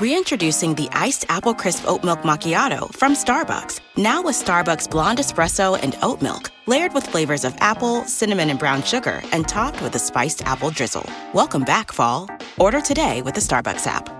Reintroducing the iced apple crisp oat milk macchiato from Starbucks. Now with Starbucks blonde espresso and oat milk, layered with flavors of apple, cinnamon, and brown sugar, and topped with a spiced apple drizzle. Welcome back, fall. Order today with the Starbucks app.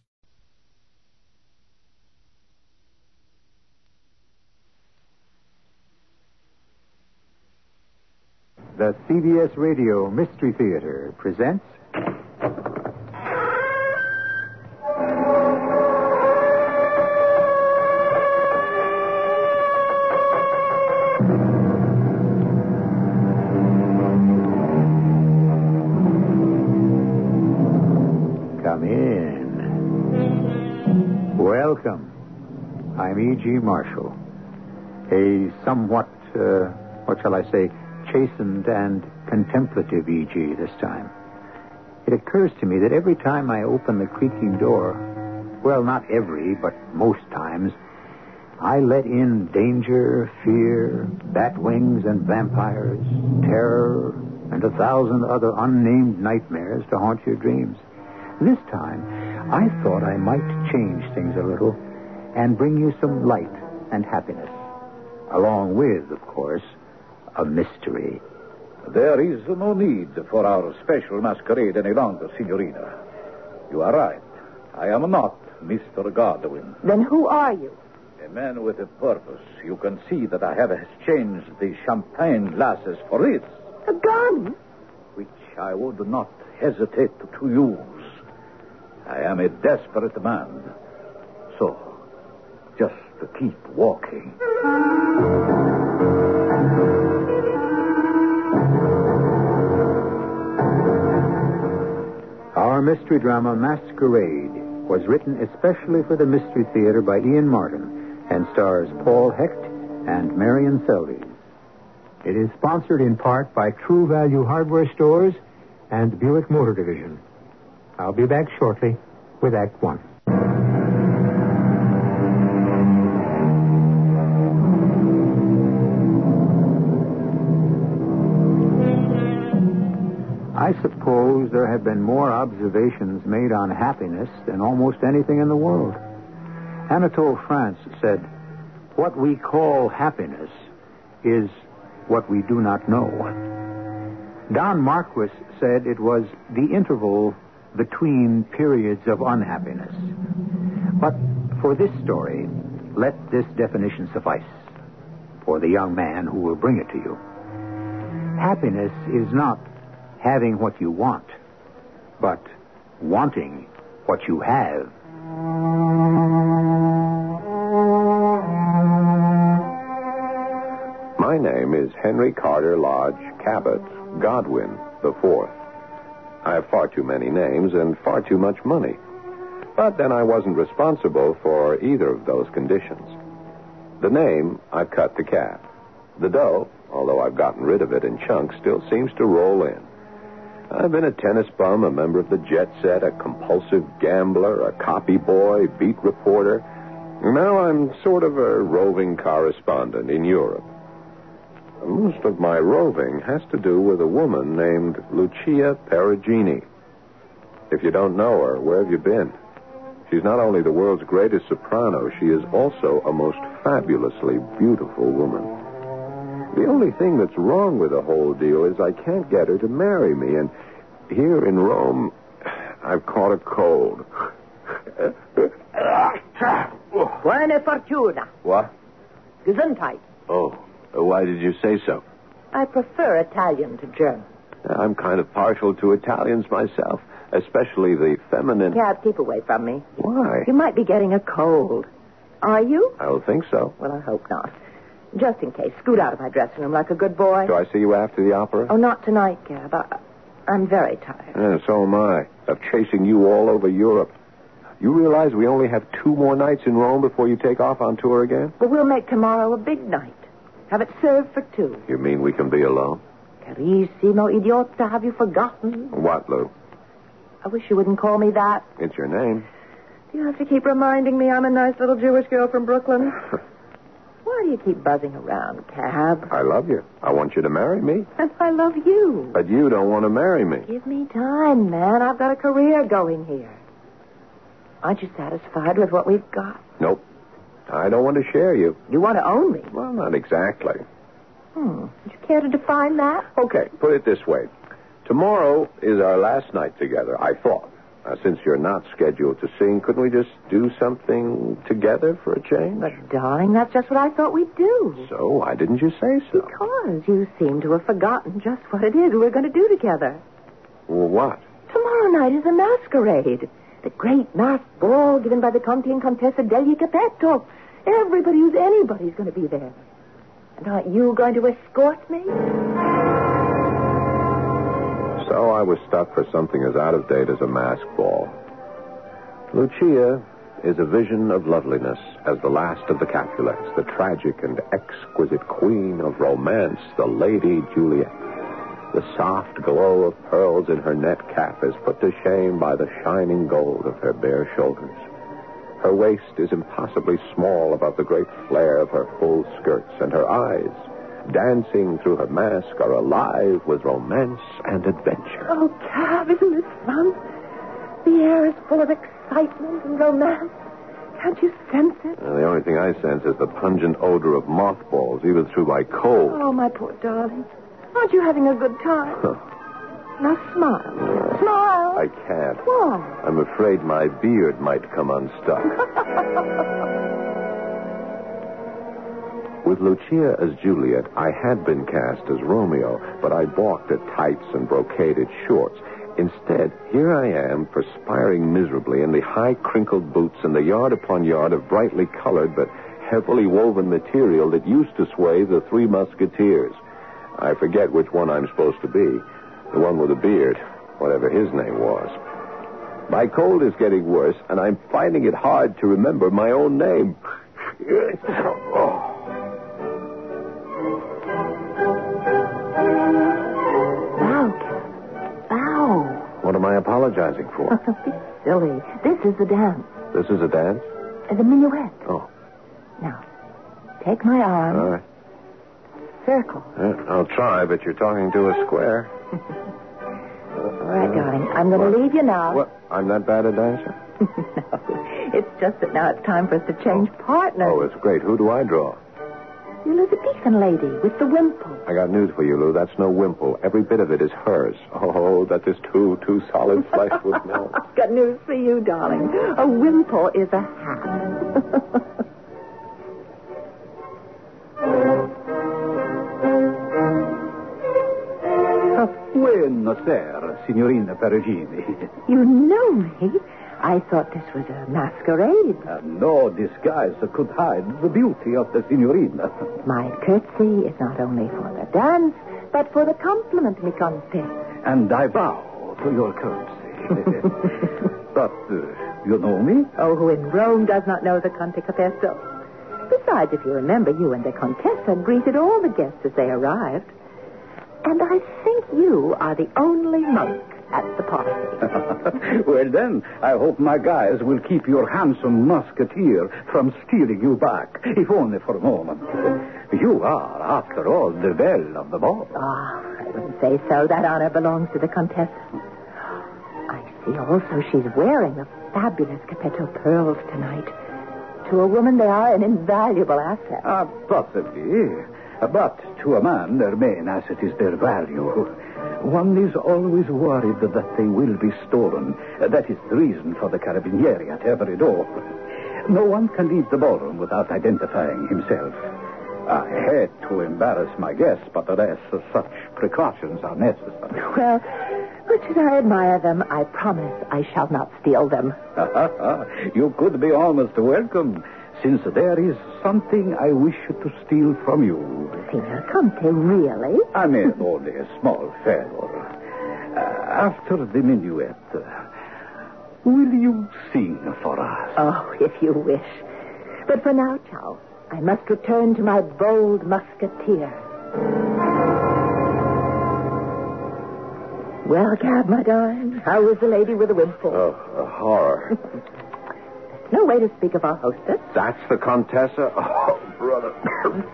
The CBS Radio Mystery Theater presents. Come in. Welcome. I'm E.G. Marshall. A somewhat, uh, what shall I say, chastened and contemplative E.G. this time. It occurs to me that every time I open the creaking door, well, not every, but most times, I let in danger, fear, bat wings and vampires, terror, and a thousand other unnamed nightmares to haunt your dreams. This time, I thought I might change things a little and bring you some light and happiness. Along with, of course, a mystery. There is no need for our special masquerade any longer, Signorina. You are right. I am not Mr. Godwin. Then who are you? A man with a purpose. You can see that I have exchanged the champagne glasses for this, A gun? which I would not hesitate to use. I am a desperate man. So, just to keep walking. Our mystery drama, Masquerade, was written especially for the Mystery Theater by Ian Martin and stars Paul Hecht and Marion Seldes. It is sponsored in part by True Value Hardware Stores and Buick Motor Division. I'll be back shortly with Act One. I suppose there have been more observations made on happiness than almost anything in the world. Anatole France said, What we call happiness is what we do not know. Don Marquis said it was the interval between periods of unhappiness. But for this story, let this definition suffice for the young man who will bring it to you. Happiness is not having what you want, but wanting what you have. My name is Henry Carter Lodge Cabot Godwin the Fourth. I have far too many names and far too much money. But then I wasn't responsible for either of those conditions. The name, I've cut the cap. The dough, although I've gotten rid of it in chunks, still seems to roll in. I've been a tennis bum, a member of the jet set, a compulsive gambler, a copy boy, beat reporter. Now I'm sort of a roving correspondent in Europe. Most of my roving has to do with a woman named Lucia Perugini. If you don't know her, where have you been? She's not only the world's greatest soprano, she is also a most fabulously beautiful woman. The only thing that's wrong with the whole deal is I can't get her to marry me, and here in Rome, I've caught a cold. Buona fortuna. What? Gesundheit. Oh, uh, why did you say so? I prefer Italian to German. I'm kind of partial to Italians myself, especially the feminine. Yeah, keep away from me. Why? You might be getting a cold. Are you? I don't think so. Well, I hope not. Just in case, scoot out of my dressing room like a good boy. Do I see you after the opera? Oh, not tonight, Cab. I, I'm very tired. Yeah, so am I. Of chasing you all over Europe. You realize we only have two more nights in Rome before you take off on tour again? But we'll make tomorrow a big night. Have it served for two. You mean we can be alone? Carissimo idiota, have you forgotten? What, Lou? I wish you wouldn't call me that. It's your name. Do you have to keep reminding me I'm a nice little Jewish girl from Brooklyn. Why do you keep buzzing around, Cab? I love you. I want you to marry me. And I love you. But you don't want to marry me. Give me time, man. I've got a career going here. Aren't you satisfied with what we've got? Nope. I don't want to share you. You want to own me? Well, not exactly. Hmm. Would you care to define that? Okay, put it this way. Tomorrow is our last night together, I thought. Uh, since you're not scheduled to sing, couldn't we just do something together for a change? But, darling, that's just what I thought we'd do. So, why didn't you say so? Because you seem to have forgotten just what it is we're going to do together. Well, what? Tomorrow night is a masquerade. The great masked ball given by the Conte and Contessa degli Capetto. Everybody who's anybody's going to be there. And aren't you going to escort me? So I was stuck for something as out of date as a mask ball. Lucia is a vision of loveliness as the last of the Capulets, the tragic and exquisite queen of romance, the Lady Juliet. The soft glow of pearls in her net cap is put to shame by the shining gold of her bare shoulders. Her waist is impossibly small above the great flare of her full skirts, and her eyes, dancing through her mask, are alive with romance and adventure. Oh, Cab, isn't this fun? The air is full of excitement and romance. Can't you sense it? Uh, the only thing I sense is the pungent odor of mothballs, even through my cold. Oh, my poor darling. Aren't you having a good time? Now smile. Smile. I can't. Why? I'm afraid my beard might come unstuck. With Lucia as Juliet, I had been cast as Romeo, but I balked at tights and brocaded shorts. Instead, here I am, perspiring miserably in the high crinkled boots and the yard upon yard of brightly colored but heavily woven material that used to sway the Three Musketeers. I forget which one I'm supposed to be. The one with the beard, whatever his name was. My cold is getting worse, and I'm finding it hard to remember my own name. What am I apologizing for? Be silly. This is the dance. this is a dance? Uh, The minuet. Oh, Now, take my arm. all right. Circle. Uh, I'll try, but you're talking to a square. All right, darling. I'm going to leave you now. What? I'm not bad a dancer? no, it's just that now it's time for us to change partners. Oh, it's great. Who do I draw? You Elizabethan lady with the wimple. I got news for you, Lou. That's no wimple. Every bit of it is hers. Oh, that is too, too solid flesh would melt. I've got news for you, darling. A wimple is a hat. Buonasera, signorina Perugini. you know me. I thought this was a masquerade. Uh, no disguise could hide the beauty of the signorina. My curtsy is not only for the dance, but for the compliment, mi conte. And I bow to your courtesy. but uh, you know me? Oh, who in Rome does not know the Conte Capetto? Besides, if you remember, you and the Contessa greeted all the guests as they arrived. And I think you are the only monk at the party. well, then, I hope my guise will keep your handsome musketeer from stealing you back, if only for a moment. You are, after all, the belle of the ball. Ah, I wouldn't say so. That honor belongs to the Contessa. I see also she's wearing the fabulous Capetto pearls tonight. To a woman, they are an invaluable asset. Ah, possibly. But to a man, their main asset is their value. One is always worried that they will be stolen. That is the reason for the carabinieri at every door. No one can leave the ballroom without identifying himself. I hate to embarrass my guests, but alas, such precautions are necessary. Well, much as I admire them, I promise I shall not steal them. you could be almost welcome, since there is something I wish to steal from you. Signor Conte, really? I mean, only a small favor. Uh, after the minuet, uh, Will you sing for us? Oh, if you wish. But for now, Chow, I must return to my bold musketeer. Well, Cab, my darling, how is the lady with the windfall? Oh, a horror. No way to speak of our hostess. That's the Contessa? Oh, brother.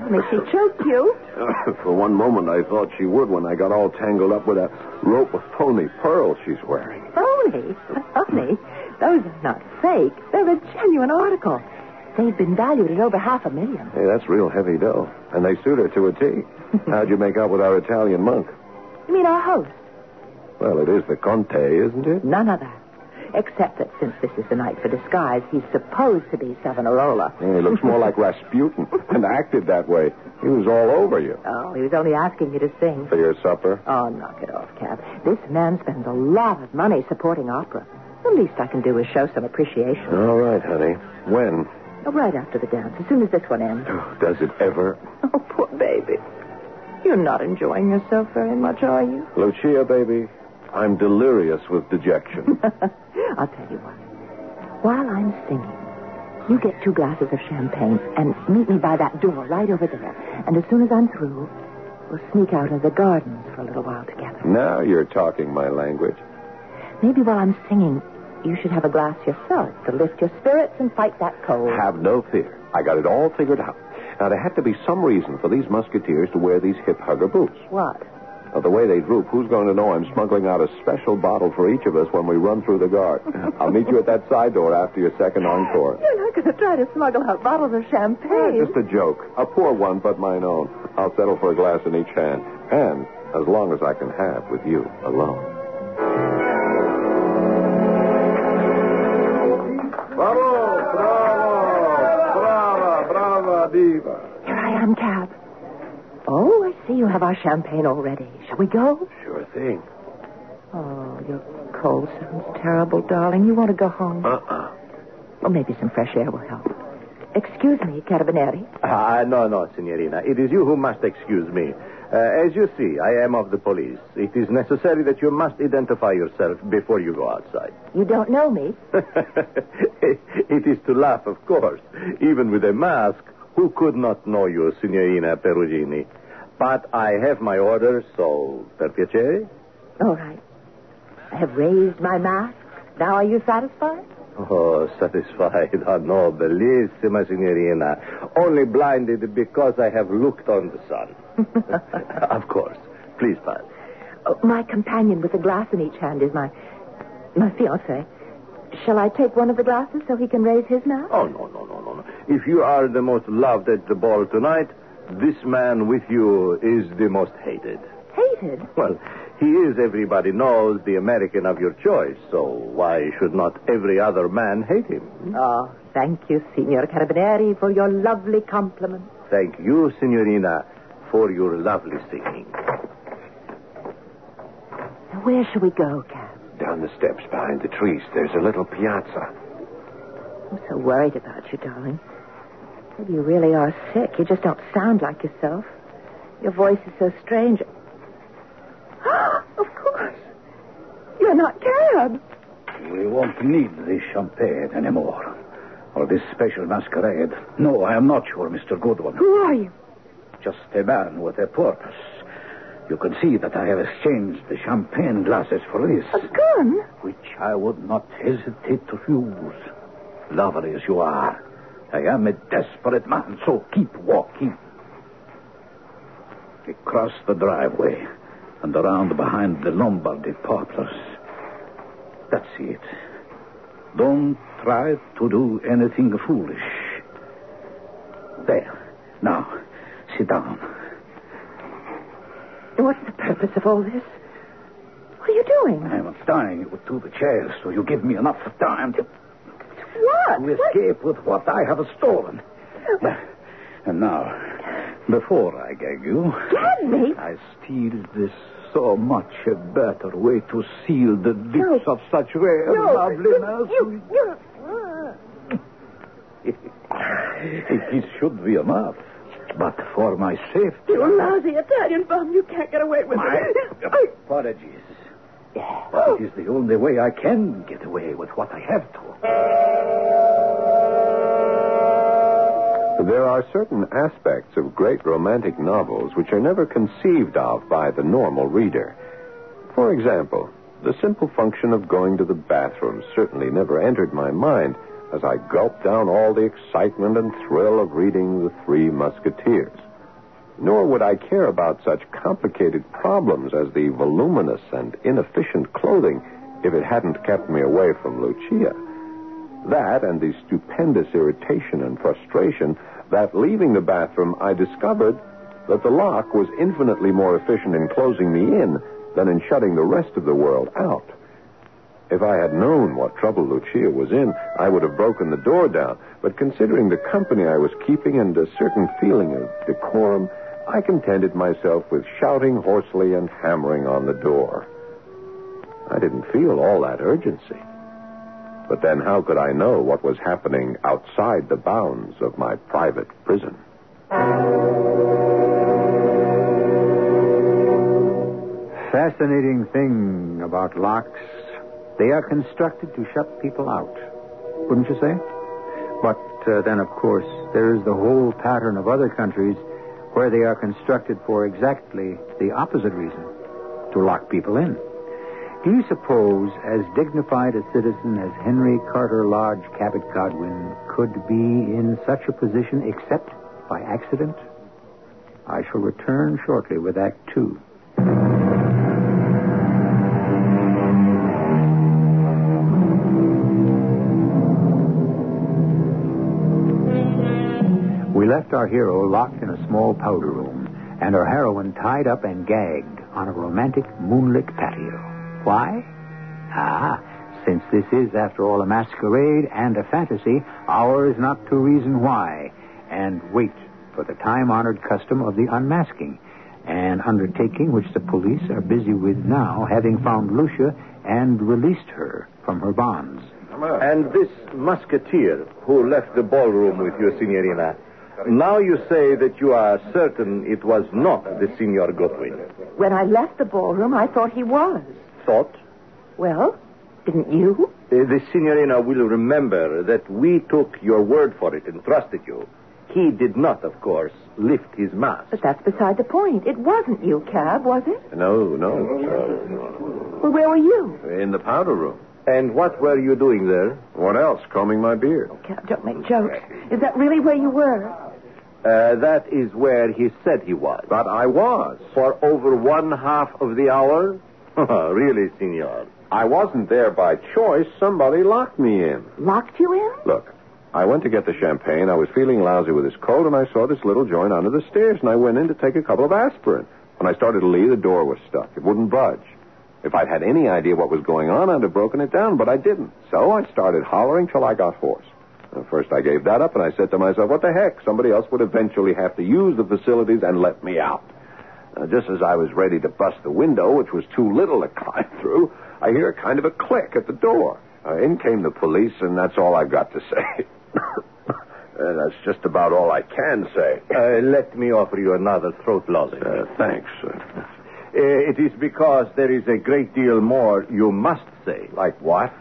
Me she choke you. For one moment, I thought she would when I got all tangled up with that rope of phony pearls she's wearing. Phony? Phony? Those are not fake. They're a genuine article. They've been valued at over half a million. Hey, that's real heavy dough. And they suit her to a T. How'd you make out with our Italian monk? You mean our host? Well, it is the Conte, isn't it? None of that. Except that since this is the night for disguise, he's supposed to be Savonarola. Yeah, he looks more like Rasputin and acted that way. He was all over you. Oh, he was only asking you to sing. For your supper? Oh, knock it off, Cab. This man spends a lot of money supporting opera. The least I can do is show some appreciation. All right, honey. When? Oh, right after the dance, as soon as this one ends. Oh, does it ever? Oh, poor baby. You're not enjoying yourself very much, are you? Lucia, baby, I'm delirious with dejection. I'll tell you what. While I'm singing, you get two glasses of champagne and meet me by that door right over there. And as soon as I'm through, we'll sneak out into the gardens for a little while together. now you're talking my language. Maybe while I'm singing, you should have a glass yourself to lift your spirits and fight that cold. Have no fear. I got it all figured out. Now, there had to be some reason for these musketeers to wear these hip hugger boots. What? Of the way they droop, who's going to know I'm smuggling out a special bottle for each of us when we run through the guard? I'll meet you at that side door after your second encore. You're not going to try to smuggle out bottles of champagne. Just a joke. A poor one, but mine own. I'll settle for a glass in each hand. And as long as I can have with you alone. Have our champagne already. Shall we go? Sure thing. Oh, your cold sounds terrible, darling. You want to go home? Uh-uh. Well, maybe some fresh air will help. Excuse me, Carabinieri. Ah, no, no, Signorina. It is you who must excuse me. Uh, as you see, I am of the police. It is necessary that you must identify yourself before you go outside. You don't know me. it is to laugh, of course. Even with a mask, who could not know you, Signorina Perugini? But I have my orders, so per piacere. All right. I have raised my mask. Now are you satisfied? Oh, satisfied. Oh, no, bellissima, Signorina. Only blinded because I have looked on the sun. of course. Please pass. Oh, my companion with a glass in each hand is my my fiance. Shall I take one of the glasses so he can raise his mask? Oh, no, no, no, no, no. If you are the most loved at the ball tonight, this man with you is the most hated. Hated? Well, he is, everybody knows, the American of your choice, so why should not every other man hate him? Oh, thank you, Signor Carabinieri, for your lovely compliment. Thank you, Signorina, for your lovely singing. Now, where shall we go, Cab? Down the steps behind the trees, there's a little piazza. I'm so worried about you, darling. Maybe you really are sick. You just don't sound like yourself. Your voice is so strange. of course. You're not Cab. We won't need this champagne anymore. Or this special masquerade. No, I am not sure, Mr. Godwin. Who are you? Just a man with a purpose. You can see that I have exchanged the champagne glasses for this. A gun? Which I would not hesitate to use. Lovely as you are. I am a desperate man, so keep walking. We cross the driveway and around behind the Lombardy poplars. That's it. Don't try to do anything foolish. There. Now, sit down. What's the purpose of all this? What are you doing? I'm tying you to the chair so you give me enough time to, What? to escape with what I have stolen. And now, before I gag you, Gag me? I steal this so much a better way to seal the lips No. of such rare No, loveliness. you, you, it should be enough. But for my safety. you lousy Italian bum, you can't get away with My it. I- But it is the only way I can get away with what I have to. There are certain aspects of great romantic novels which are never conceived of by the normal reader. For example, the simple function of going to the bathroom certainly never entered my mind as I gulped down all the excitement and thrill of reading The Three Musketeers. Nor would I care about such complicated problems as the voluminous and inefficient clothing if it hadn't kept me away from Lucia. That and the stupendous irritation and frustration that leaving the bathroom I discovered that the lock was infinitely more efficient in closing me in than in shutting the rest of the world out. If I had known what trouble Lucia was in, I would have broken the door down. But considering the company I was keeping and a certain feeling of decorum, I contented myself with shouting hoarsely and hammering on the door. I didn't feel all that urgency. But then how could I know what was happening outside the bounds of my private prison? Fascinating thing about locks. They are constructed to shut people out. Wouldn't you say? But uh, then, of course, there is the whole pattern of other countries where they are constructed for exactly the opposite reason to lock people in. Do you suppose, as dignified a citizen as Henry Carter Lodge Cabot Godwin could be in such a position except by accident? I shall return shortly with Act Two. Left our hero locked in a small powder room, and our heroine tied up and gagged on a romantic moonlit patio. Why? Ah, since this is, after all, a masquerade and a fantasy, ours not to reason why, and wait for the time honored custom of the unmasking, an undertaking which the police are busy with now, having found Lucia and released her from her bonds. And this musketeer who left the ballroom with you, Signorina, now you say that you are certain it was not the Signor Godwin. When I left the ballroom, I thought he was. Thought? Well, didn't you? Uh, the Signorina will remember that we took your word for it and trusted you. He did not, of course, lift his mask. But that's beside the point. It wasn't you, Cab, was it? No, no. Well, where were you? In the powder room. And what were you doing there? What else? Combing my beard. Cab, don't make jokes. Is that really where you were? Uh, that is where he said he was. But I was. For over one half of the hour? really, Signor? I wasn't there by choice. Somebody locked me in. Locked you in? Look, I went to get the champagne. I was feeling lousy with this cold, and I saw this little joint under the stairs, and I went in to take a couple of aspirin. When I started to leave, the door was stuck. It wouldn't budge. If I'd had any idea what was going on, I'd have broken it down, but I didn't. So I started hollering till I got hoarse. And first, I gave that up, and I said to myself, what the heck? Somebody else would eventually have to use the facilities and let me out. Just as I was ready to bust the window, which was too little to climb through, I hear a kind of a click at the door. Uh, in came the police, and that's all I've got to say. Uh, that's just about all I can say. Uh, let me offer you another throat lozenge. Uh, thanks. Uh, it is because there is a great deal more you must say. like what?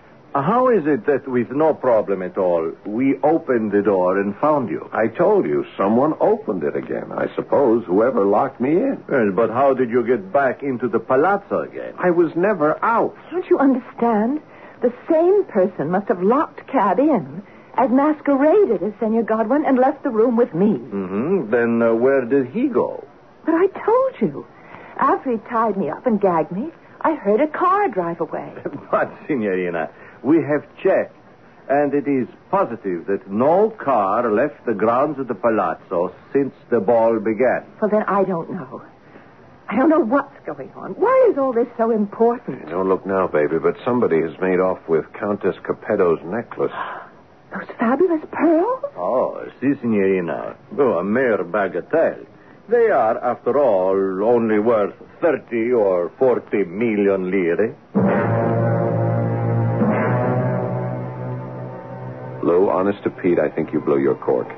How is it that, with no problem at all, we opened the door and found you? I told you, someone opened it again. I suppose whoever locked me in. Well, but how did you get back into the palazzo again? I was never out. Don't you understand? The same person must have locked Cab in, as masqueraded as Senor Godwin, and left the room with me. Mm-hmm. Then uh, where did he go? But I told you. After he tied me up and gagged me, I heard a car drive away. but, Signorina, we have checked, and it is positive that no car left the grounds of the palazzo since the ball began. Well, then I don't know. I don't know what's going on. Why is all this so important? Don't look now, baby, but somebody has made off with Countess Capetto's necklace. Those fabulous pearls? Oh, si, Signorina. Oh, a mere bagatelle. They are, after all, only worth 30 or 40 million lire. Lou, honest to Pete, I think you blew your cork.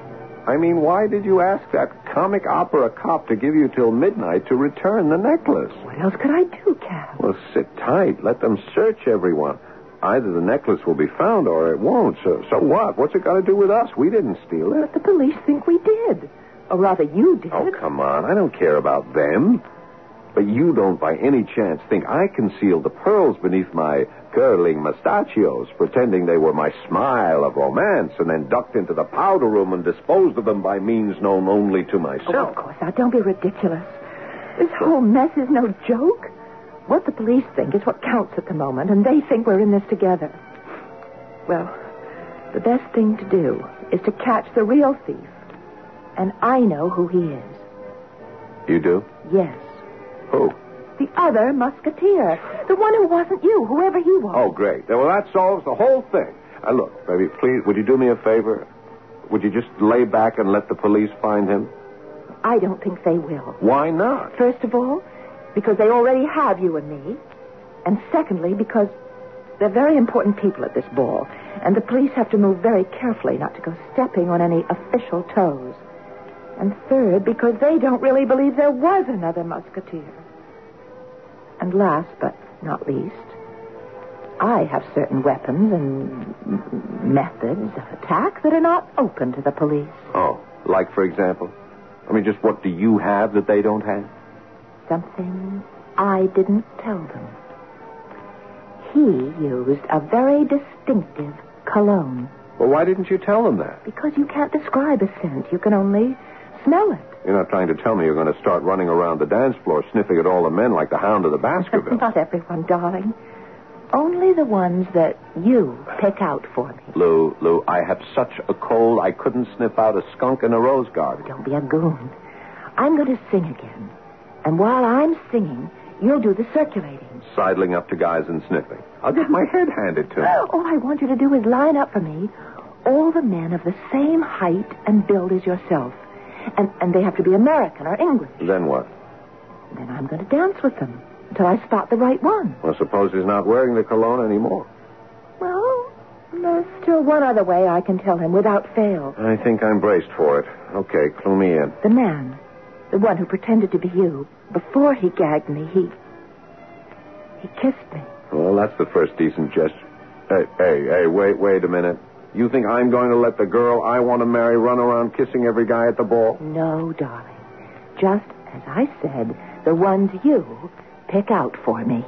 I mean, why did you ask that comic opera cop to give you till midnight to return the necklace? What else could I do, Cab? Well, sit tight. Let them search everyone. Either the necklace will be found or it won't. So, so what? What's it got to do with us? We didn't steal it. But the police think we did. Or rather, you did. Oh, come on. I don't care about them. But you don't by any chance think I concealed the pearls beneath my curling mustachios, pretending they were my smile of romance, and then ducked into the powder room and disposed of them by means known only to Oh, myself. of course. Now, don't be ridiculous. This whole mess is no joke. What the police think is what counts at the moment, and they think we're in this together. Well, the best thing to do is to catch the real thief. And I know who he is. You do? Yes. Who? The other musketeer. The one who wasn't you, whoever he was. Oh, great. Well, that solves the whole thing. Now, look, baby, please, would you do me a favor? Would you just lay back and let the police find him? I don't think they will. Why not? First of all, because they already have you and me. And secondly, because they're very important people at this ball. And the police have to move very carefully not to go stepping on any official toes. And third, because they don't really believe there was another musketeer. And last but not least, I have certain weapons and methods of attack that are not open to the police. Oh, like, for example? I mean, just what do you have that they don't have? Something I didn't tell them. He used a very distinctive cologne. Well, why didn't you tell them that? Because you can't describe a scent. You can only smell it. You're not trying to tell me you're going to start running around the dance floor sniffing at all the men like the hound of the Baskervilles. Not everyone, darling. Only the ones that you pick out for me. Lou, Lou, I have such a cold I couldn't sniff out a skunk in a rose garden. Don't be a goon. I'm going to sing again. And while I'm singing, you'll do the circulating. Sidling up to guys and sniffing. I'll get my head handed to me. All I want you to do is line up for me all the men of the same height and build as yourself. And, and they have to be American or English. Then what? Then I'm going to dance with them until I spot the right one. Well, suppose he's not wearing the cologne anymore. Well, there's still one other way I can tell him without fail. I think I'm braced for it. Okay, clue me in. The man, the one who pretended to be you, before he gagged me, he. he kissed me. Well, that's the first decent gesture. Hey, hey, hey, wait, wait a minute. You think I'm going to let the girl I want to marry run around kissing every guy at the ball? No, darling. Just as I said, the ones you pick out for me.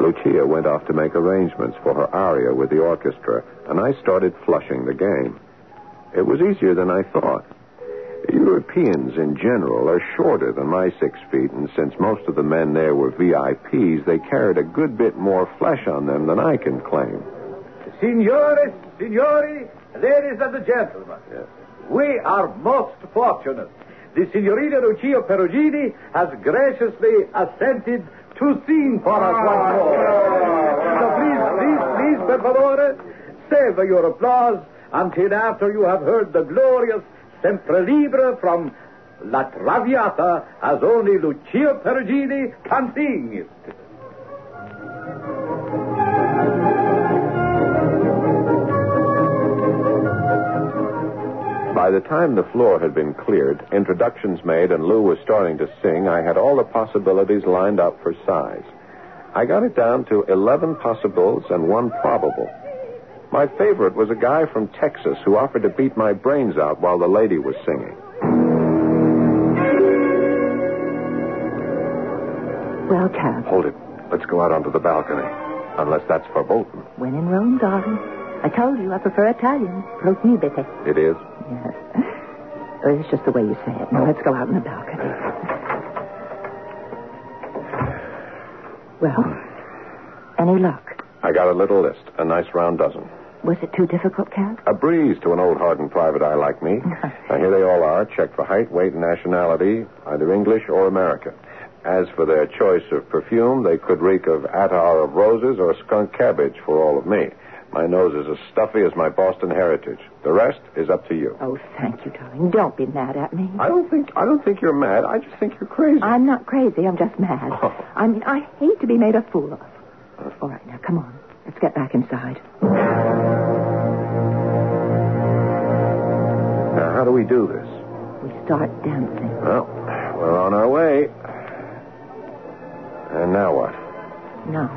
Lucia went off to make arrangements for her aria with the orchestra, and I started flushing the game. It was easier than I thought. Europeans in general are shorter than my six feet, and since most of the men there were VIPs, they carried a good bit more flesh on them than I can claim. Signores, signori, ladies and gentlemen, Yes. we are most fortunate. The Signorina Lucia Perugini has graciously assented to sing for us once ah, more. So please, please, please, per favore, save your applause until after you have heard the glorious Sempre Libera from La Traviata as only Lucia Perugini can sing it. By the time the floor had been cleared, introductions made, and Lou was starting to sing, I had all the possibilities lined up for size. I got it down to 11 possibles and one probable. My favorite was a guy from Texas who offered to beat my brains out while the lady was singing. Well, Cab, Hold it. Let's go out onto the balcony. Unless that's verboten. when in Rome, darling. I told you I prefer Italian. Prohibite. It is. Yes. It's just the way you say it. Now let's go out on the balcony. Well, any luck? I got a little list, a nice round dozen. Was it too difficult, Cab? A breeze to an old hardened private eye like me. now, here they all are, checked for height, weight, and nationality, either English or American. As for their choice of perfume, they could reek of attar of roses or skunk cabbage for all of me. My nose is as stuffy as my Boston heritage. The rest is up to you. Oh, thank you, darling. Don't be mad at me. I don't think I don't think you're mad. I just think you're crazy. I'm not crazy. I'm just mad. Oh. I mean, I hate to be made a fool of. All right, now, come on. Let's get back inside. Now, how do we do this? We start dancing. Well, we're on our way. And now what? No.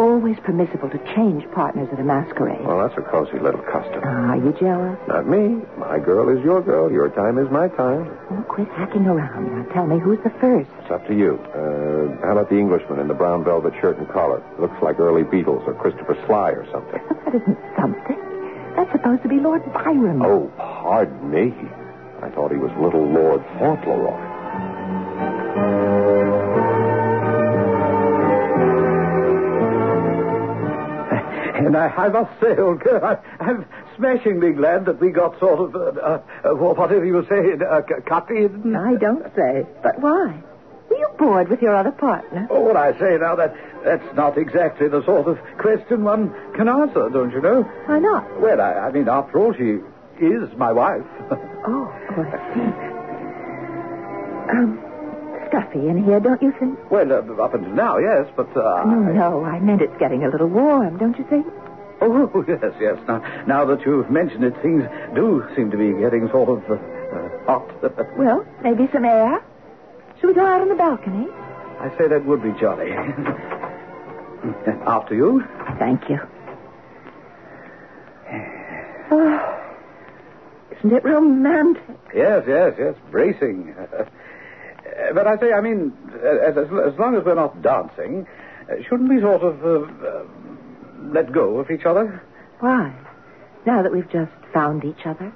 Always permissible to change partners at a masquerade. Well, that's a cozy little custom. Are you jealous? Not me. My girl is your girl. Your time is my time. Oh, quit hacking around. Now, tell me, who's the first? It's up to you. Uh, how about the Englishman in the brown velvet shirt and collar? Looks like early Beatles or Christopher Sly or something. That isn't something. That's supposed to be Lord Byron. Oh, pardon me. I thought he was little Lord Fauntleroy. And I, I must say, old girl, I, I'm smashingly glad that we got sort of, uh, uh, uh, whatever you say, uh, c- cut in. I don't say. But why? Were you bored with your other partner? Oh, what I say now, that that's not exactly the sort of question one can answer, don't you know? Why not? Well, I, I mean, after all, she is my wife. Oh, oh, I see. Um, stuffy in here, don't you think? well, uh, up until now, yes, but... Uh, No, no, I meant it's getting a little warm, don't you think? Oh, yes, yes. Now, now that you've mentioned it, things do seem to be getting sort of uh, uh, hot. Well, maybe some air. Shall we go out on the balcony? I say that would be jolly. After you. Thank you. Oh, isn't it romantic? Yes, yes, yes. Bracing. Uh, but I say, I mean, as, as, as long as we're not dancing, uh, shouldn't we sort of uh, uh, let go of each other? Why? Now that we've just found each other.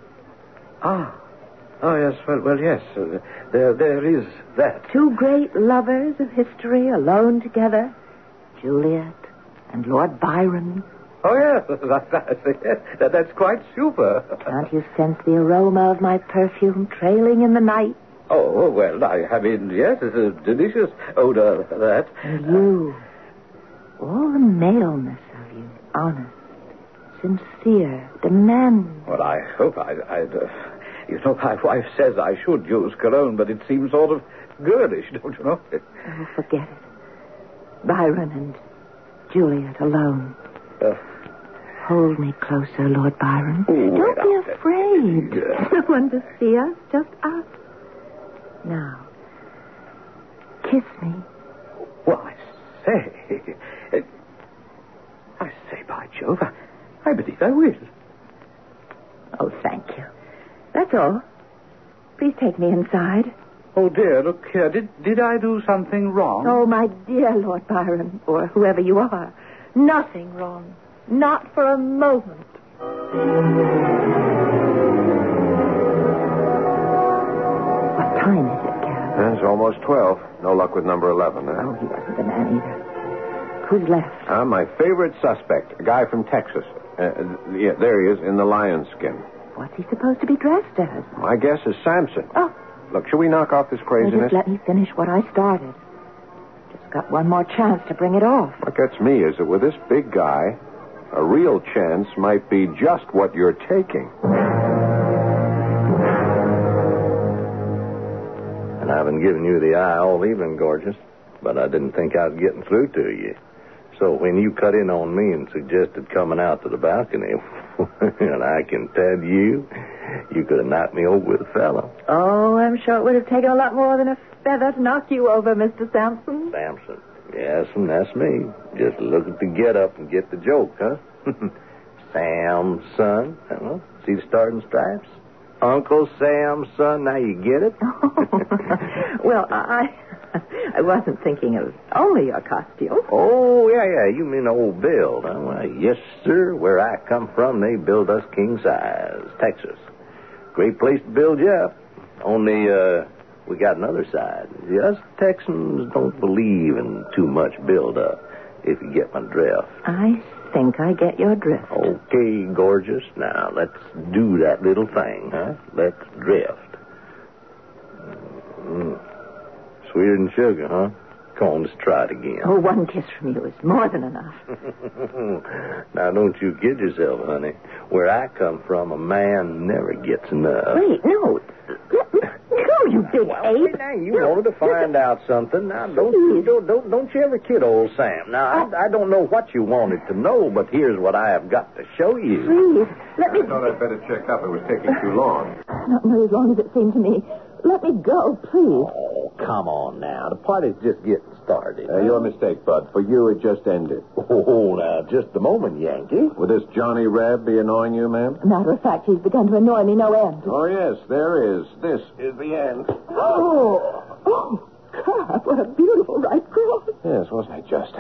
Ah. Oh, yes. Well, well yes. Uh, there, there is that. Two great lovers of history alone together. Juliet and Lord Byron. Oh, yes. That, that. That, that's quite super. Can't you sense the aroma of my perfume trailing in the night? Oh, well, I, I mean, yes, it's a delicious odor, that. And you, all the maleness honest, sincere, demanding. Well, I hope I, I'd. Uh, you know, my wife says I should use cologne, but it seems sort of girlish, don't you know? Oh, forget it. Byron and Juliet alone. Uh, Hold me closer, Lord Byron. Oh, Don't be afraid. yeah. No one to see us, just us. Now, kiss me. well, I say. I Jove, I, I believe I will. Oh, thank you. That's all. Please take me inside. Oh, dear, look here. Did, did I do something wrong? Oh, my dear Lord Byron, or whoever you are. Nothing wrong. Not for a moment. What time is it, Carol? It's almost 12. No luck with number 11, huh? Oh, he wasn't the man either. Who's left? Uh, my favorite suspect, a guy from Texas. Uh, yeah, there he is, in the lion skin. What's he supposed to be dressed as? My guess is Samson. Oh, Look, should we knock off this now craziness? just let me finish what I started. Just got one more chance to bring it off. What gets me is that with this big guy, a real chance might be just what you're taking. And I've been giving you the eye all evening, gorgeous, but I didn't think I was getting through to you. So when you cut in on me and suggested coming out to the balcony, and I can tell you, you could have knocked me over with a fellow. Oh, I'm sure it would have taken a lot more than a feather to knock you over, Mr. Sampson. Sampson. Yes, and that's me. Just look at the get up and get the joke, huh? Samson. Well, see the starting stripes? Uncle Sam's son. Now you get it? well, I I wasn't thinking of only your costume. Oh, yeah, yeah. You mean old Bill. huh? Why, yes, sir. Where I come from, they build us king size. Texas. Great place to build you up. Only, uh, we got another side. Us Texans don't believe in too much build up, if you get my drift. I think I get your drift. Okay, gorgeous. Now, let's do that little thing, huh? Let's drift. Mm. Sweeter than sugar, huh? Come on, let's try it again. Oh, one kiss from you is more than enough. now, don't you kid yourself, honey. Where I come from, a man never gets enough. Wait, no. Let me go, you big Well, ape. now, you wanted to find out something. Now, don't you don't, don't don't you ever kid old Sam. Now, I, I don't know what you wanted to know, but here's what I have got to show you. Please, let me... I thought I'd better check up. It was taking too long. Not nearly as long as it seemed to me. Let me go, please. Oh, come on now. The party's just getting started. Uh, your mistake, Bud. For you, it just ended. Oh, now, just a moment, Yankee. Would this Johnny Reb be annoying you, ma'am? Matter of fact, he's begun to annoy me no end. Oh, yes, there is. This is the end. Oh, oh, God, what a beautiful right cross. Yes, wasn't it just?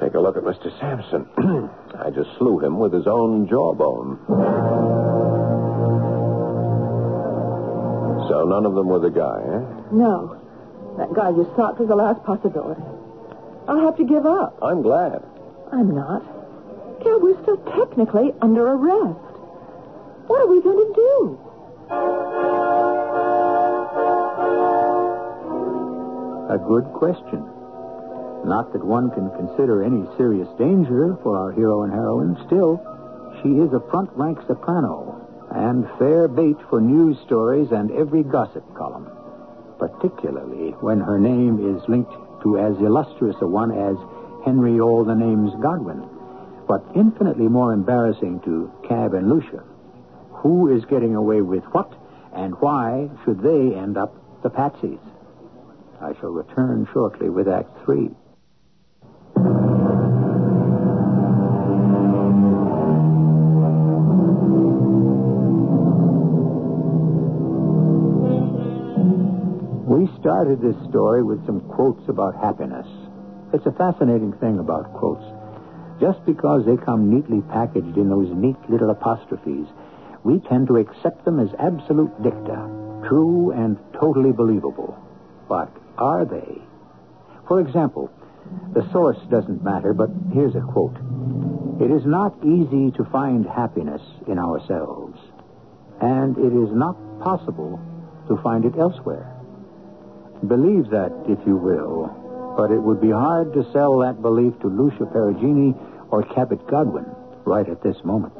Take a look at Mr. Sampson. I just slew him with his own jawbone. So none of them were the guy, eh? No, that guy you sought was the last possibility. I'll have to give up. I'm glad. I'm not. Cal, we're still technically under arrest. What are we going to do? A good question. Not that one can consider any serious danger for our hero and heroine. Still, she is a front rank soprano and fair bait for news stories and every gossip column, particularly when her name is linked to as illustrious a one as Henry All the Names Godwin, but infinitely more embarrassing to Cab and Lucia. Who is getting away with what, and why should they end up the patsies? I shall return shortly with Act Three. Started this story with some quotes about happiness. It's a fascinating thing about quotes. Just because they come neatly packaged in those neat little apostrophes, we tend to accept them as absolute dicta, true and totally believable. But are they? For example, the source doesn't matter, but here's a quote It is not easy to find happiness in ourselves, and it is not possible to find it elsewhere. Believe that, if you will, but it would be hard to sell that belief to Lucia Perugini or Cabot Godwin right at this moment.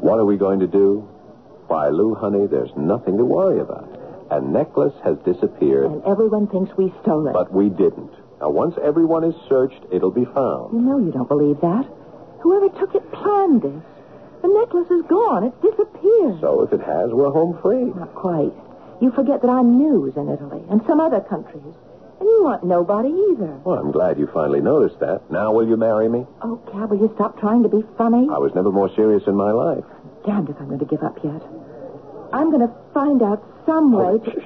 What are we going to do? Why, Lou, honey, there's nothing to worry about. A necklace has disappeared, And everyone thinks we stole it. but we didn't. Now, once everyone is searched, it'll be found. You know you don't believe that. Whoever took it planned this. The necklace is gone. It's disappeared. So if it has, we're home free. Not quite. You forget that I'm news in Italy and some other countries. And you want nobody either. Well, I'm glad you finally noticed that. Now, will you marry me? Oh, Cab, will you stop trying to be funny? I was never more serious in my life. Damned if I'm going to give up yet. I'm going to find out some way to...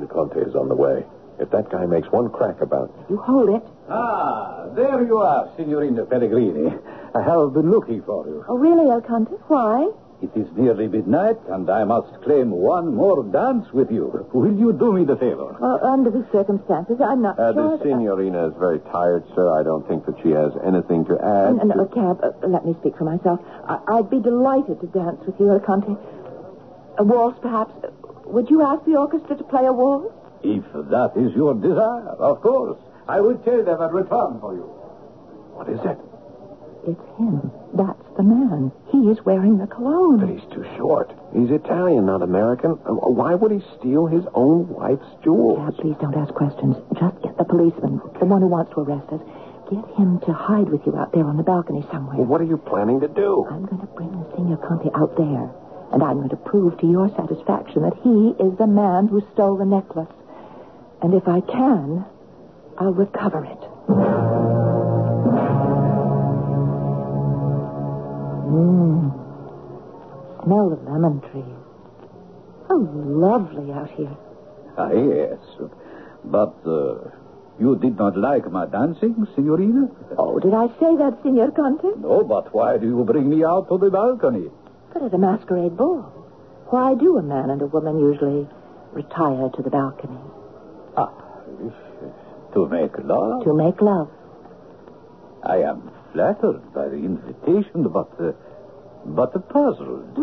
Il Conte is on the way. If that guy makes one crack about You hold it. Ah, there you are, Signorina Pellegrini. I have been looking for you. Oh, really, El Conte? Why? It is nearly midnight, and I must claim one more dance with you. Will you do me the favor? Well, under the circumstances, I'm not Uh, sure. the signorina is very tired, sir. I don't think that she has anything to add. no, no, to- Cab, uh, let me speak for myself. I- I'd be delighted to dance with you, El Conte. A waltz, perhaps. Would you ask the orchestra to play a waltz? If that is your desire, of course. I will tell them and return for you. What is it? It's him. That's the man. He is wearing the cologne. But he's too short. He's Italian, not American. Uh, Why would he steal his own wife's jewels? Cab, please don't ask questions. Just get the policeman, the one who wants to arrest us. Get him to hide with you out there on the balcony somewhere. Well, what are you planning to do? I'm going to bring the Senor Conte out there, and I'm going to prove to your satisfaction that he is the man who stole the necklace. And if I can, I'll recover it. Mmm. Smell the lemon trees. How lovely out here. Ah, yes. But uh, you did not like my dancing, Signorina? Oh, did I say that, Signor Conte? No, but why do you bring me out to the balcony? But at a masquerade ball. Why do a man and a woman usually retire to the balcony? Ah, to make love. To make love. I am flattered by the invitation, but uh, but puzzled.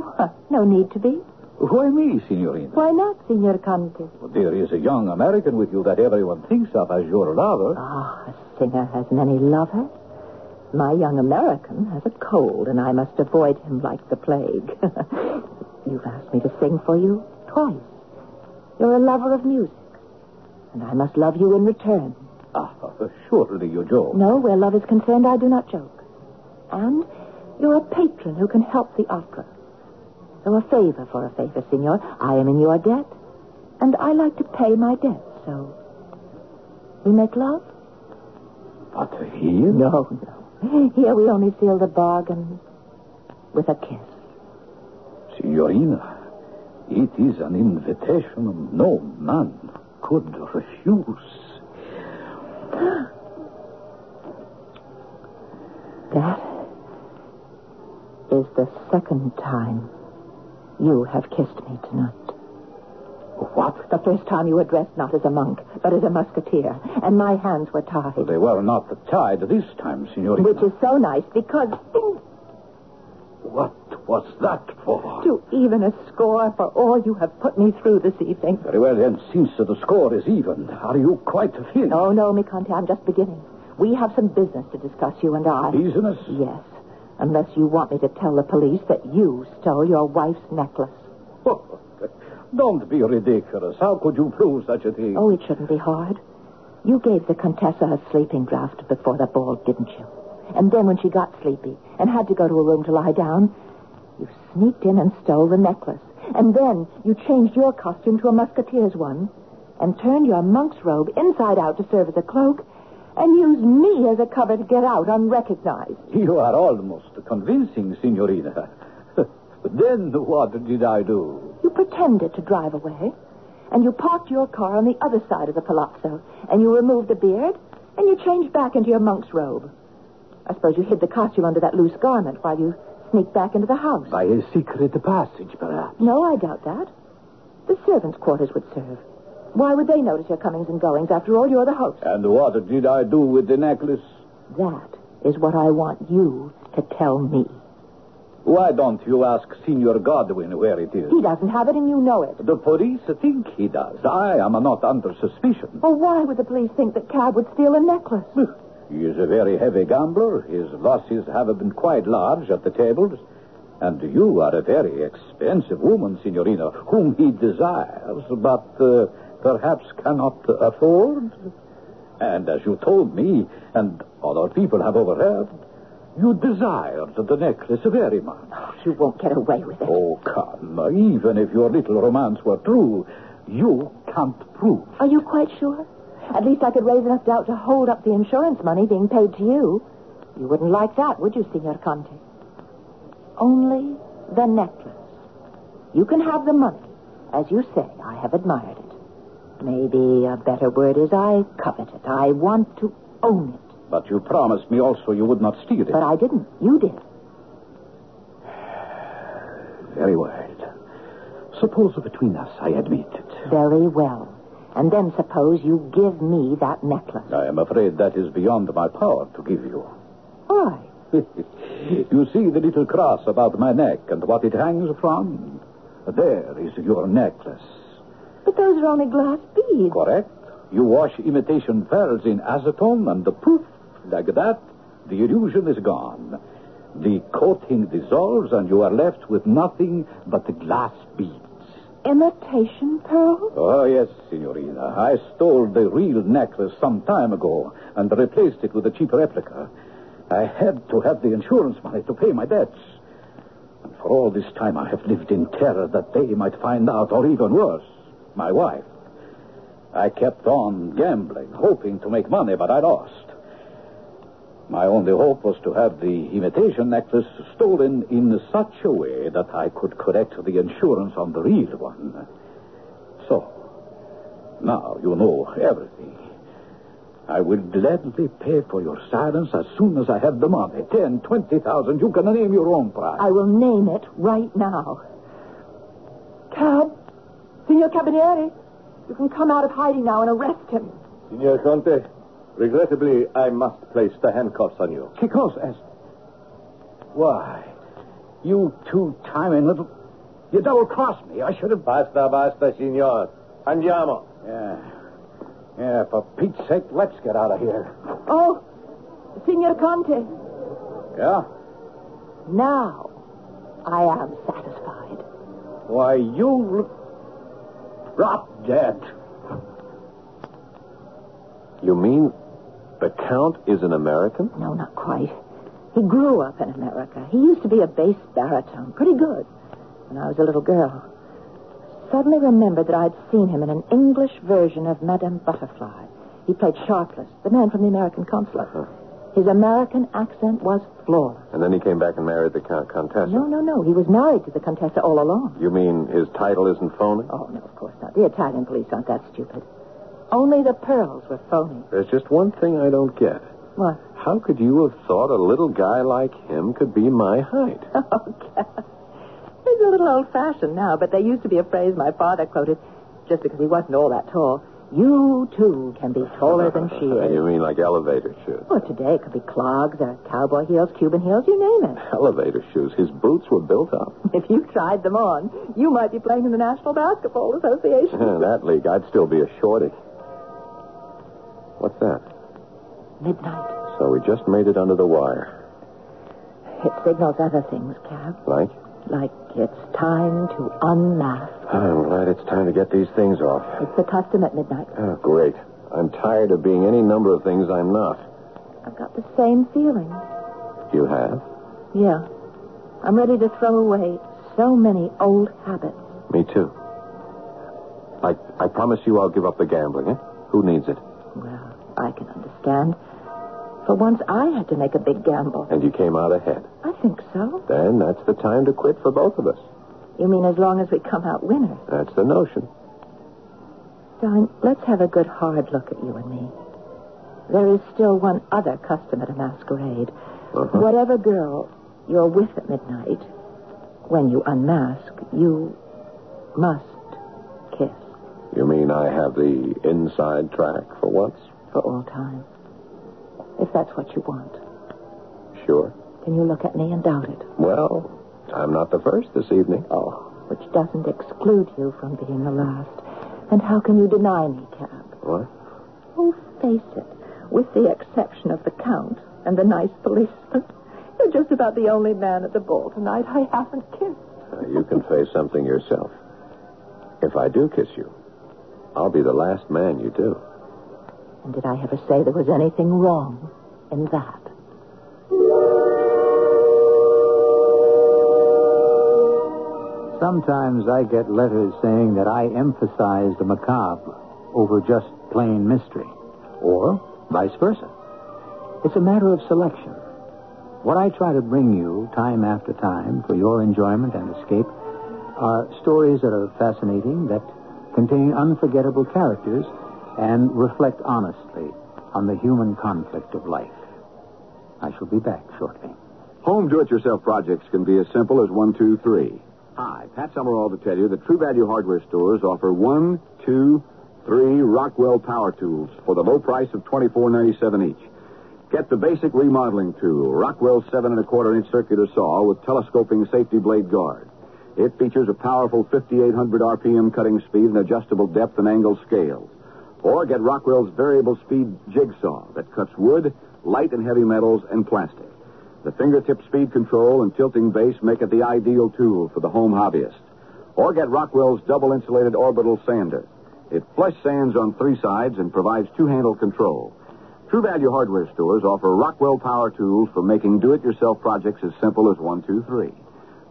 no need to be. Why me, Signorina? Why not, Signor Conte? Well, there is a young American with you that everyone thinks of as your lover. Ah, a singer has many lovers. My young American has a cold, and I must avoid him like the plague. You've asked me to sing for you twice. You're a lover of music, and I must love you in return. Ah, surely you joke. No, where love is concerned, I do not joke. And you're a patron who can help the opera. So a favor for a favor, senor. I am in your debt, and I like to pay my debt, so we make love? But here? No, no. Here we only seal the bargain with a kiss. Signorina, it is an invitation no man could refuse. That is the second time you have kissed me tonight. What? The first time you were dressed not as a monk, but as a musketeer, and my hands were tied. They were not tied this time, Signorina. Which is so nice because What was that for? to even a score for all you have put me through this evening. Very well, then, since the score is even, are you quite finished? No, no, mi Conte, I'm just beginning. We have some business to discuss, you and I. Business? Yes. Unless you want me to tell the police that you stole your wife's necklace. Oh, don't be ridiculous. How could you prove such a thing? Oh, it shouldn't be hard. You gave the Contessa a sleeping draught before the ball, didn't you? And then when she got sleepy and had to go to a room to lie down, you sneaked in and stole the necklace. And then you changed your costume to a musketeer's one and turned your monk's robe inside out to serve as a cloak and used me as a cover to get out unrecognized. You are almost convincing, Signorina. But then what did I do? You pretended to drive away, and you parked your car on the other side of the palazzo, and you removed the beard, and you changed back into your monk's robe. I suppose you hid the costume under that loose garment while you sneaked back into the house. By a secret passage, perhaps. No, I doubt that. The servants' quarters would serve. Why would they notice your comings and goings? After all, you're the host. And what did I do with the necklace? That is what I want you to tell me. Why don't you ask Signor Godwin where it is? He doesn't have it, and you know it. The police think he does. I am not under suspicion. Well, why would the police think that Cab would steal a necklace? He is a very heavy gambler. His losses have been quite large at the tables. And you are a very expensive woman, Signorina, whom he desires, but uh, perhaps cannot afford. And as you told me, and other people have overheard, you desired the necklace very much. Oh, you won't get away with it. Oh, come. Even if your little romance were true, you can't prove. Are you quite sure? At least I could raise enough doubt to hold up the insurance money being paid to you. You wouldn't like that, would you, Signor Conte? Only the necklace. You can have the money. As you say, I have admired it. Maybe a better word is I covet it. I want to own it. But you promised me also you would not steal it. But I didn't. You did. Very well. Suppose between us I admit it. Very well. And then suppose you give me that necklace. I am afraid that is beyond my power to give you. Why? you see the little cross about my neck and what it hangs from? There is your necklace. But those are only glass beads. Correct. You wash imitation pearls in acetone, and the poof, like that, the illusion is gone. The coating dissolves, and you are left with nothing but the glass beads. Imitation pearls? Oh, yes, Signorina. I stole the real necklace some time ago and replaced it with a cheap replica. I had to have the insurance money to pay my debts. And for all this time, I have lived in terror that they might find out, or even worse, my wife. I kept on gambling, hoping to make money, but I lost. My only hope was to have the imitation necklace stolen in such a way that I could collect the insurance on the real one. So, now you know everything. I will gladly pay for your silence as soon as I have the money. Ten, twenty thousand. You can name your own price. I will name it right now. Cab. Signor Carabinieri. You can come out of hiding now and arrest him. Signor Conte, regrettably, I must place the handcuffs on you. Because as... Why, you two-timing little... You double-crossed me. I should have... Basta, basta, signor. Andiamo. Yeah. Yeah, for Pete's sake, let's get out of here. Oh, Signor Conte. Yeah? Now, I am satisfied. Why, you... Drop dead. You mean the Count is an American? No, not quite. He grew up in America. He used to be a bass baritone, pretty good, when I was a little girl. Suddenly remembered that I'd seen him in an English version of Madame Butterfly. He played Sharpless, the man from the American consulate. Uh-huh. His American accent was flawless. And then he came back and married the Count Contessa. No, no, no. He was married to the Contessa all along. You mean his title isn't phony? Oh, no, of course not. The Italian police aren't that stupid. Only the pearls were phony. There's just one thing I don't get. What? How could you have thought a little guy like him could be my height? Oh, Cab. He's a little old-fashioned now, but there used to be a phrase my father quoted just because he wasn't all that tall. You, too, can be taller than she is. you mean like elevator shoes? Well, today it could be clogs or cowboy heels, Cuban heels, you name it. Elevator shoes. His boots were built up. If you tried them on, you might be playing in the National Basketball Association. In that league, I'd still be a shorty. What's that? Midnight. So we just made it under the wire. It signals other things, Cab. Like? Like it's time to unmask. I'm glad it's time to get these things off. It's the custom at midnight. Oh, great. I'm tired of being any number of things I'm not. I've got the same feeling. You have? Yeah. I'm ready to throw away so many old habits. Me too. I, I promise you I'll give up the gambling, eh? Who needs it? I can understand. For once, I had to make a big gamble. And you came out ahead. I think so. Then that's the time to quit for both of us. You mean as long as we come out winners? That's the notion. Darling, let's have a good hard look at you and me. There is still one other custom at a masquerade. Uh-huh. Whatever girl you're with at midnight, when you unmask, you must kiss You mean I have the inside track for once? For all time. If that's what you want. Sure. Can you look at me and doubt it? Well, I'm not the first this evening. Oh, which doesn't exclude you from being the last. And how can you deny me, Cab? What? Oh, face it. With the exception of the Count and the nice policeman, you're just about the only man at the ball tonight I haven't kissed. Uh, you can face something yourself. If I do kiss you, I'll be the last man you do. And did I ever say there was anything wrong in that? Sometimes I get letters saying that I emphasize the macabre over just plain mystery, or vice versa. It's a matter of selection. What I try to bring you time after time for your enjoyment and escape are stories that are fascinating, that contain unforgettable characters, and reflect honestly on the human conflict of life. I shall be back shortly. Home do-it-yourself projects can be as simple as one, two, three. Hi, Pat Summerall to tell you that True Value Hardware stores offer one, two, three Rockwell power tools for the low price of twenty-four ninety-seven each. Get the basic remodeling tool, Rockwell seven and a quarter inch circular saw with telescoping safety blade guard. It features a powerful 5800 RPM cutting speed and adjustable depth and angle scales. Or get Rockwell's variable speed jigsaw that cuts wood, light and heavy metals, and plastic. The fingertip speed control and tilting base make it the ideal tool for the home hobbyist. Or get Rockwell's double insulated orbital sander. It flush sands on three sides and provides two handle control. True Value hardware stores offer Rockwell power tools for making do it yourself projects as simple as one, two, three.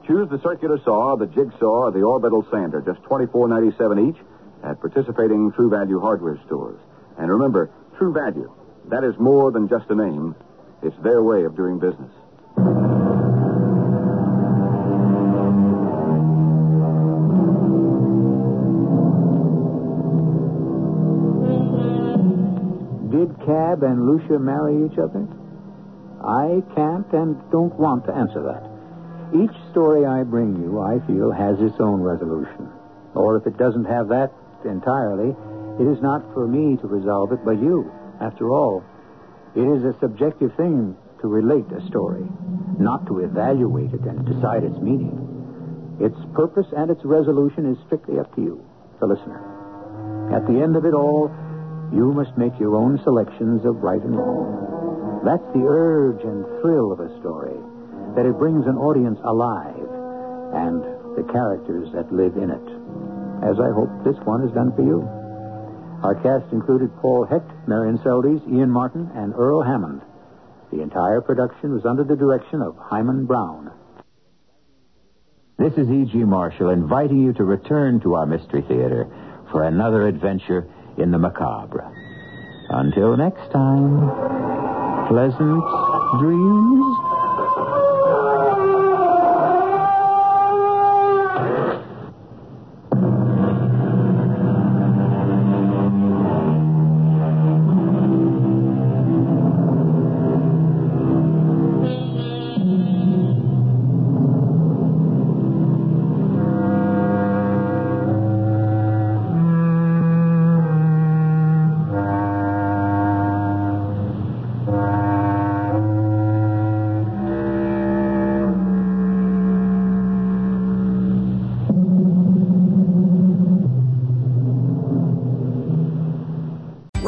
Choose the circular saw, the jigsaw, or the orbital sander, just twenty-four ninety-seven each at participating True Value hardware stores. And remember, True Value, that is more than just a name. It's their way of doing business. Did Cab and Lucia marry each other? I can't and don't want to answer that. Each story I bring you, I feel, has its own resolution. Or if it doesn't have that entirely, it is not for me to resolve it, but you. After all, it is a subjective thing to relate a story, not to evaluate it and decide its meaning. Its purpose and its resolution is strictly up to you, the listener. At the end of it all, you must make your own selections of right and wrong. That's the urge and thrill of a story, that it brings an audience alive and the characters that live in it, as I hope this one has done for you. Our cast included Paul Hecht, Marian Seldes, Ian Martin, and Earl Hammond. The entire production was under the direction of Himan Brown. This is E.G. Marshall inviting you to return to our Mystery Theater for another adventure in the macabre. Until next time, pleasant dreams.